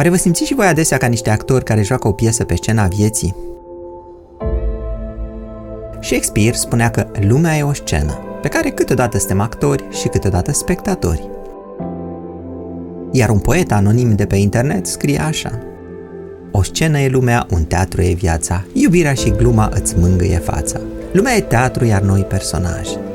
Oare vă simțiți și voi adesea ca niște actori care joacă o piesă pe scena vieții? Shakespeare spunea că lumea e o scenă, pe care câteodată suntem actori și câteodată spectatori. Iar un poet anonim de pe internet scrie așa O scenă e lumea, un teatru e viața, iubirea și gluma îți mângâie fața. Lumea e teatru, iar noi personaje.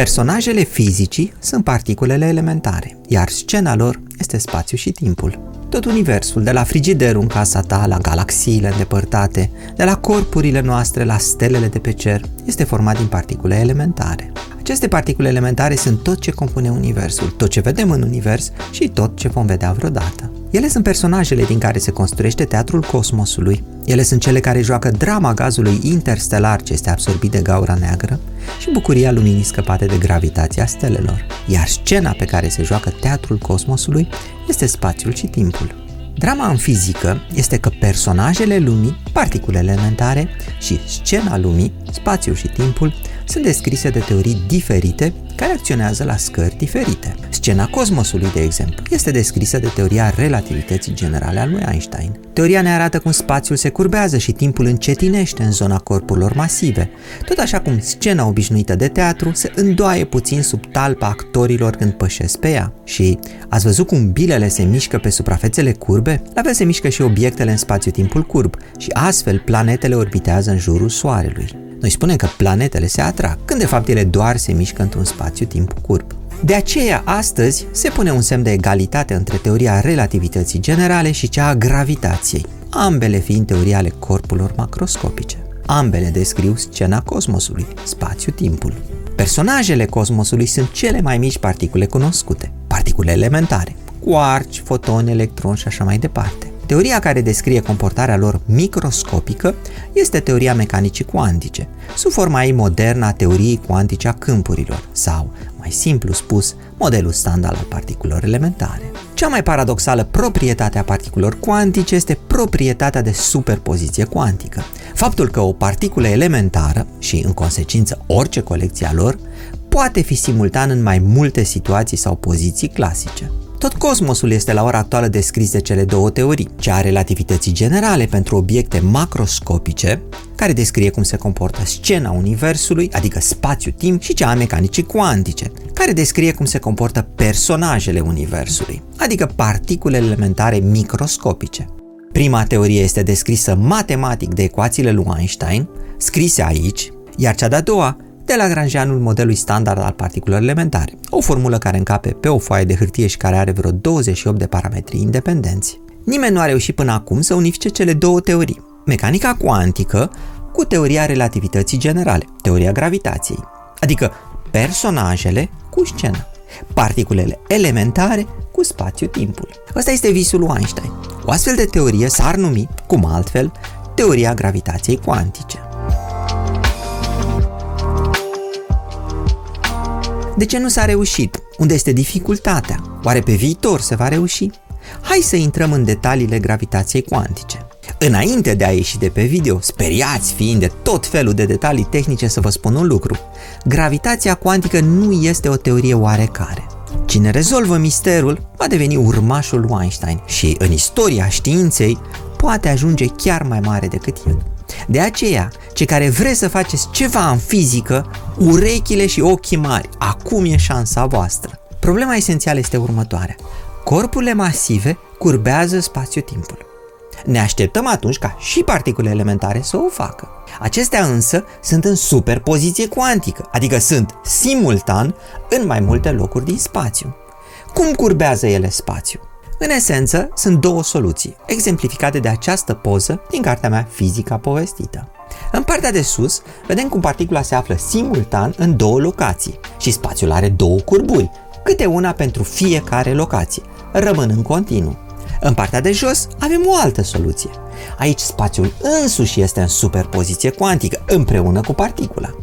Personajele fizicii sunt particulele elementare, iar scena lor este spațiu și timpul. Tot universul, de la frigiderul în casa ta, la galaxiile îndepărtate, de la corpurile noastre la stelele de pe cer, este format din particule elementare. Aceste particule elementare sunt tot ce compune universul, tot ce vedem în univers și tot ce vom vedea vreodată. Ele sunt personajele din care se construiește teatrul cosmosului. Ele sunt cele care joacă drama gazului interstelar ce este absorbit de gaura neagră și bucuria luminii scăpate de gravitația stelelor. Iar scena pe care se joacă teatrul cosmosului este spațiul și timpul. Drama în fizică este că personajele lumii, particulele elementare și scena lumii, spațiul și timpul, sunt descrise de teorii diferite care acționează la scări diferite. Scena cosmosului, de exemplu, este descrisă de teoria relativității generale al lui Einstein. Teoria ne arată cum spațiul se curbează și timpul încetinește în zona corpurilor masive, tot așa cum scena obișnuită de teatru se îndoaie puțin sub talpa actorilor când pășesc pe ea. Și ați văzut cum bilele se mișcă pe suprafețele curbe? La fel se mișcă și obiectele în spațiu-timpul curb și astfel planetele orbitează în jurul Soarelui. Noi spunem că planetele se atrag, când de fapt ele doar se mișcă într-un spațiu-timp curb. De aceea, astăzi, se pune un semn de egalitate între teoria relativității generale și cea a gravitației, ambele fiind teorii ale corpurilor macroscopice. Ambele descriu scena cosmosului, spațiu-timpul. Personajele cosmosului sunt cele mai mici particule cunoscute, particule elementare, quarci, fotoni, electroni și așa mai departe. Teoria care descrie comportarea lor microscopică este teoria mecanicii cuantice, sub forma ei modernă a teoriei cuantice a câmpurilor, sau, mai simplu spus, modelul standard al particulelor elementare. Cea mai paradoxală proprietate a particulelor cuantice este proprietatea de superpoziție cuantică. Faptul că o particulă elementară și, în consecință, orice colecție a lor, poate fi simultan în mai multe situații sau poziții clasice. Tot cosmosul este la ora actuală descris de cele două teorii, cea a relativității generale pentru obiecte macroscopice, care descrie cum se comportă scena Universului, adică spațiu-timp, și cea a mecanicii cuantice, care descrie cum se comportă personajele Universului, adică particulele elementare microscopice. Prima teorie este descrisă matematic de ecuațiile lui Einstein, scrise aici, iar cea de-a doua de Lagrangianul modelului standard al particulelor elementare, o formulă care încape pe o foaie de hârtie și care are vreo 28 de parametri independenți. Nimeni nu a reușit până acum să unifice cele două teorii, mecanica cuantică cu teoria relativității generale, teoria gravitației, adică personajele cu scena, particulele elementare cu spațiu-timpul. Ăsta este visul lui Einstein. O astfel de teorie s-ar numi, cum altfel, teoria gravitației cuantice. De ce nu s-a reușit? Unde este dificultatea? Oare pe viitor se va reuși? Hai să intrăm în detaliile gravitației cuantice. Înainte de a ieși de pe video, speriați fiind de tot felul de detalii tehnice să vă spun un lucru. Gravitația cuantică nu este o teorie oarecare. Cine rezolvă misterul va deveni urmașul lui Einstein și în istoria științei poate ajunge chiar mai mare decât el. De aceea, cei care vreți să faceți ceva în fizică, urechile și ochii mari, acum e șansa voastră. Problema esențială este următoarea. Corpurile masive curbează spațiu-timpul. Ne așteptăm atunci ca și particule elementare să o facă. Acestea însă sunt în superpoziție cuantică, adică sunt simultan în mai multe locuri din spațiu. Cum curbează ele spațiu? În esență, sunt două soluții, exemplificate de această poză din cartea mea Fizica povestită. În partea de sus, vedem cum particula se află simultan în două locații și spațiul are două curburi, câte una pentru fiecare locație, rămânând continuu. În partea de jos avem o altă soluție. Aici spațiul însuși este în superpoziție cuantică împreună cu particula.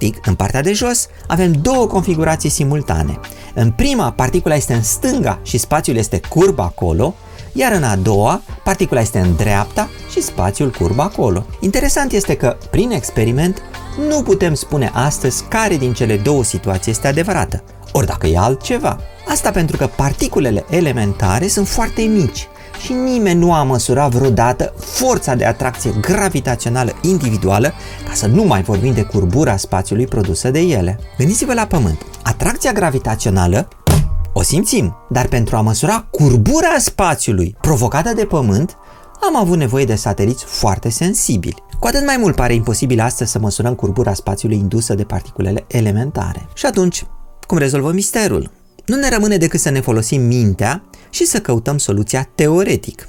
Practic, în partea de jos avem două configurații simultane. În prima, particula este în stânga și spațiul este curb acolo, iar în a doua, particula este în dreapta și spațiul curb acolo. Interesant este că, prin experiment, nu putem spune astăzi care din cele două situații este adevărată, ori dacă e altceva. Asta pentru că particulele elementare sunt foarte mici și nimeni nu a măsurat vreodată forța de atracție gravitațională individuală, ca să nu mai vorbim de curbura spațiului produsă de ele. Gândiți-vă la Pământ. Atracția gravitațională o simțim, dar pentru a măsura curbura spațiului provocată de Pământ, am avut nevoie de sateliți foarte sensibili. Cu atât mai mult pare imposibil astăzi să măsurăm curbura spațiului indusă de particulele elementare. Și atunci, cum rezolvăm misterul? Nu ne rămâne decât să ne folosim mintea și să căutăm soluția teoretic.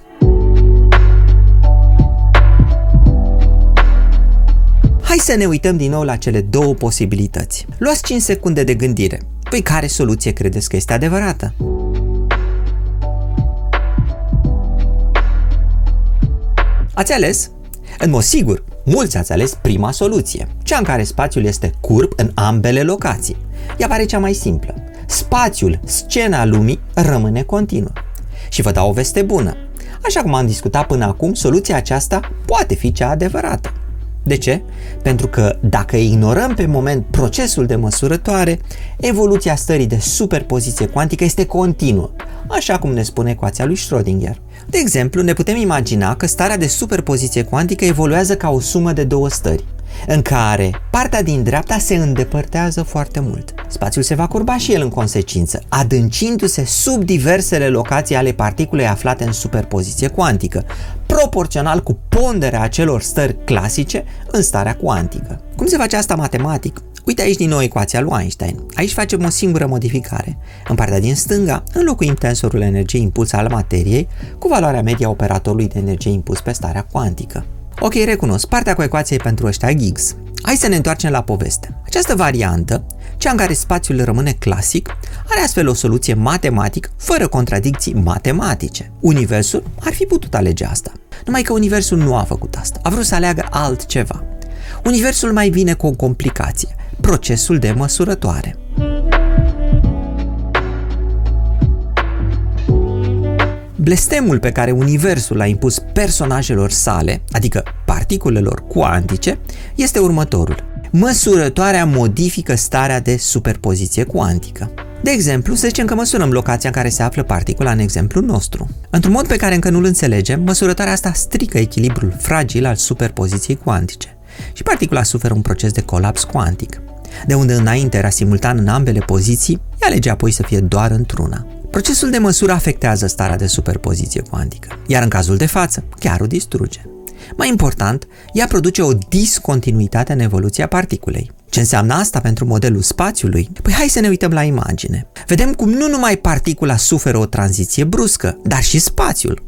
Hai să ne uităm din nou la cele două posibilități. Luați 5 secunde de gândire. Păi care soluție credeți că este adevărată? Ați ales? În mod sigur, mulți ați ales prima soluție, cea în care spațiul este curb în ambele locații. Ea pare cea mai simplă. Spațiul, scena lumii, rămâne continuă. Și vă dau o veste bună. Așa cum am discutat până acum, soluția aceasta poate fi cea adevărată. De ce? Pentru că dacă ignorăm pe moment procesul de măsurătoare, evoluția stării de superpoziție cuantică este continuă, așa cum ne spune ecuația lui Schrödinger. De exemplu, ne putem imagina că starea de superpoziție cuantică evoluează ca o sumă de două stări, în care partea din dreapta se îndepărtează foarte mult. Spațiul se va curba și el în consecință, adâncindu-se sub diversele locații ale particulei aflate în superpoziție cuantică, proporțional cu ponderea acelor stări clasice în starea cuantică. Cum se face asta matematic? Uite aici din nou ecuația lui Einstein. Aici facem o singură modificare. În partea din stânga înlocuim tensorul energiei impuls al materiei cu valoarea media operatorului de energie impuls pe starea cuantică. Ok, recunosc, partea cu ecuației pentru ăștia Giggs. Hai să ne întoarcem la poveste. Această variantă, cea în care spațiul rămâne clasic, are astfel o soluție matematică fără contradicții matematice. Universul ar fi putut alege asta. Numai că Universul nu a făcut asta. A vrut să aleagă altceva. Universul mai vine cu o complicație, procesul de măsurătoare. Blestemul pe care Universul l-a impus personajelor sale, adică particulelor cuantice, este următorul. Măsurătoarea modifică starea de superpoziție cuantică. De exemplu, să zicem că măsurăm locația în care se află particula în exemplul nostru. Într-un mod pe care încă nu-l înțelegem, măsurătoarea asta strică echilibrul fragil al superpoziției cuantice și particula suferă un proces de colaps cuantic. De unde înainte era simultan în ambele poziții, ea alege apoi să fie doar într-una. Procesul de măsură afectează starea de superpoziție cuantică, iar în cazul de față, chiar o distruge. Mai important, ea produce o discontinuitate în evoluția particulei. Ce înseamnă asta pentru modelul spațiului? Păi hai să ne uităm la imagine. Vedem cum nu numai particula suferă o tranziție bruscă, dar și spațiul.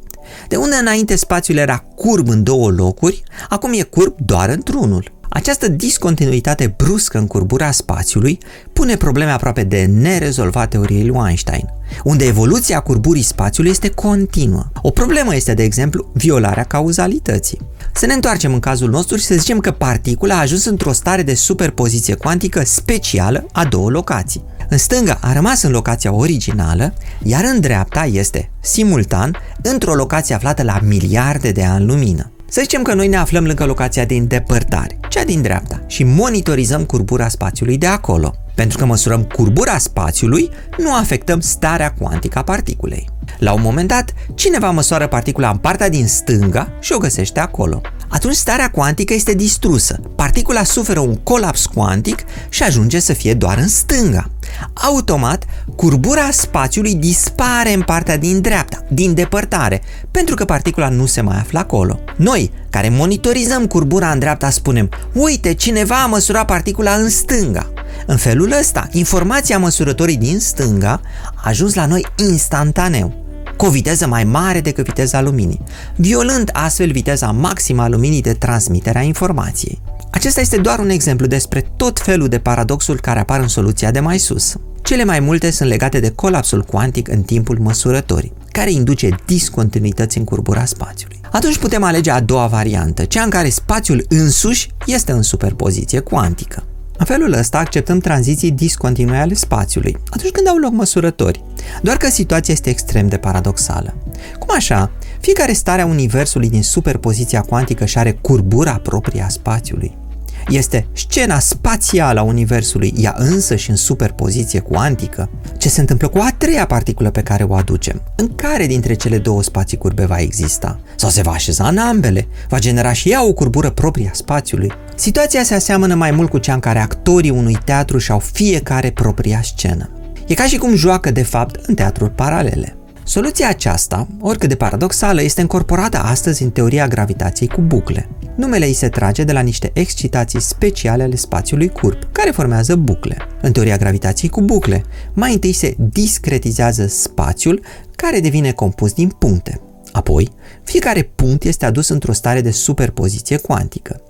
De unde înainte spațiul era curb în două locuri, acum e curb doar într-unul. Această discontinuitate bruscă în curbura spațiului pune probleme aproape de nerezolvat teoriei lui Einstein, unde evoluția curburii spațiului este continuă. O problemă este, de exemplu, violarea cauzalității. Să ne întoarcem în cazul nostru și să zicem că particula a ajuns într-o stare de superpoziție cuantică specială a două locații. În stânga a rămas în locația originală, iar în dreapta este, simultan, într-o locație aflată la miliarde de ani lumină. Să zicem că noi ne aflăm lângă locația de îndepărtare, cea din dreapta, și monitorizăm curbura spațiului de acolo. Pentru că măsurăm curbura spațiului, nu afectăm starea cuantică a particulei. La un moment dat, cineva măsoară particula în partea din stânga și o găsește acolo. Atunci starea cuantică este distrusă. Particula suferă un colaps cuantic și ajunge să fie doar în stânga. Automat, curbura spațiului dispare în partea din dreapta, din depărtare, pentru că particula nu se mai află acolo. Noi, care monitorizăm curbura în dreapta, spunem, uite, cineva a măsurat particula în stânga. În felul ăsta, informația măsurătorii din stânga a ajuns la noi instantaneu cu o viteză mai mare decât viteza luminii, violând astfel viteza maximă a luminii de transmitere a informației. Acesta este doar un exemplu despre tot felul de paradoxuri care apar în soluția de mai sus. Cele mai multe sunt legate de colapsul cuantic în timpul măsurătorii, care induce discontinuități în curbura spațiului. Atunci putem alege a doua variantă, cea în care spațiul însuși este în superpoziție cuantică. În felul ăsta acceptăm tranziții discontinue ale spațiului, atunci când au loc măsurători, doar că situația este extrem de paradoxală. Cum așa? Fiecare stare a Universului din superpoziția cuantică și are curbura proprie a spațiului. Este scena spațială a Universului, ea însă și în superpoziție cuantică? Ce se întâmplă cu a treia particulă pe care o aducem? În care dintre cele două spații curbe va exista? Sau se va așeza în ambele? Va genera și ea o curbură proprie a spațiului? Situația se aseamănă mai mult cu cea în care actorii unui teatru și-au fiecare propria scenă. E ca și cum joacă de fapt în teatruri paralele. Soluția aceasta, oricât de paradoxală, este încorporată astăzi în teoria gravitației cu bucle. Numele îi se trage de la niște excitații speciale ale spațiului curb, care formează bucle. În teoria gravitației cu bucle, mai întâi se discretizează spațiul, care devine compus din puncte. Apoi, fiecare punct este adus într-o stare de superpoziție cuantică.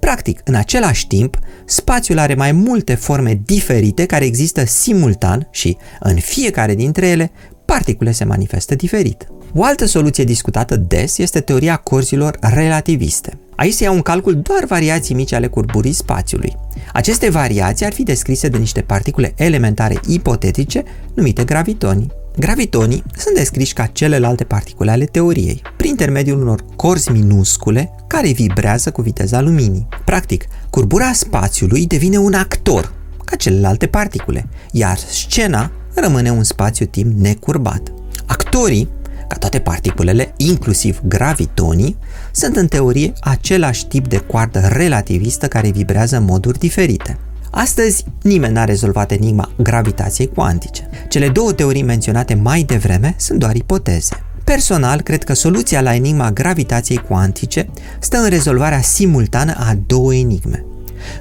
Practic, în același timp, spațiul are mai multe forme diferite care există simultan și, în fiecare dintre ele, particule se manifestă diferit. O altă soluție discutată des este teoria corzilor relativiste. Aici se iau în calcul doar variații mici ale curburii spațiului. Aceste variații ar fi descrise de niște particule elementare ipotetice numite gravitoni. Gravitonii sunt descriși ca celelalte particule ale teoriei, prin intermediul unor corzi minuscule care vibrează cu viteza luminii. Practic, curbura spațiului devine un actor, ca celelalte particule, iar scena rămâne un spațiu-timp necurbat. Actorii, ca toate particulele, inclusiv gravitonii, sunt în teorie același tip de coardă relativistă care vibrează în moduri diferite. Astăzi, nimeni n-a rezolvat enigma gravitației cuantice. Cele două teorii menționate mai devreme sunt doar ipoteze. Personal, cred că soluția la enigma gravitației cuantice stă în rezolvarea simultană a două enigme.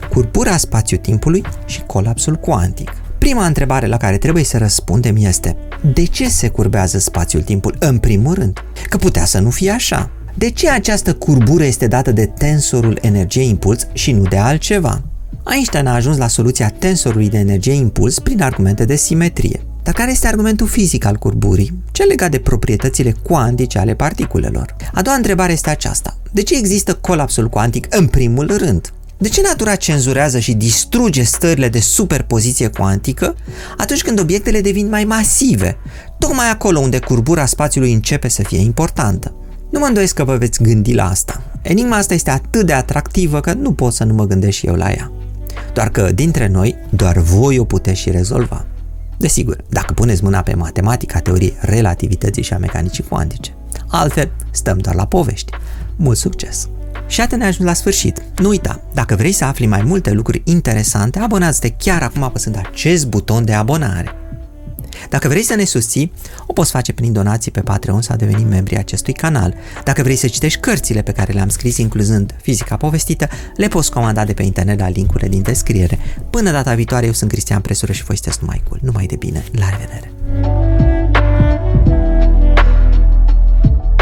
Curpura spațiu-timpului și colapsul cuantic. Prima întrebare la care trebuie să răspundem este de ce se curbează spațiul-timpul în primul rând? Că putea să nu fie așa. De ce această curbură este dată de tensorul energie-impuls și nu de altceva? Einstein a ajuns la soluția tensorului de energie-impuls prin argumente de simetrie. Dar care este argumentul fizic al curburii? Cel legat de proprietățile cuantice ale particulelor. A doua întrebare este aceasta. De ce există colapsul cuantic în primul rând? De ce natura cenzurează și distruge stările de superpoziție cuantică atunci când obiectele devin mai masive, tocmai acolo unde curbura spațiului începe să fie importantă? Nu mă îndoiesc că vă veți gândi la asta. Enigma asta este atât de atractivă că nu pot să nu mă gândesc și eu la ea. Doar că dintre noi, doar voi o puteți și rezolva. Desigur, dacă puneți mâna pe matematica teoriei relativității și a mecanicii cuantice. Altfel, stăm doar la povești. Mult succes! Și atât ne ajuns la sfârșit. Nu uita, dacă vrei să afli mai multe lucruri interesante, abonează-te chiar acum apăsând acest buton de abonare. Dacă vrei să ne susții, o poți face prin donații pe Patreon sau deveni membri acestui canal. Dacă vrei să citești cărțile pe care le-am scris, incluzând Fizica povestită, le poți comanda de pe internet la linkurile din descriere. Până data viitoare, eu sunt Cristian Presură și voi sunteți numai cool. Numai de bine. La revedere!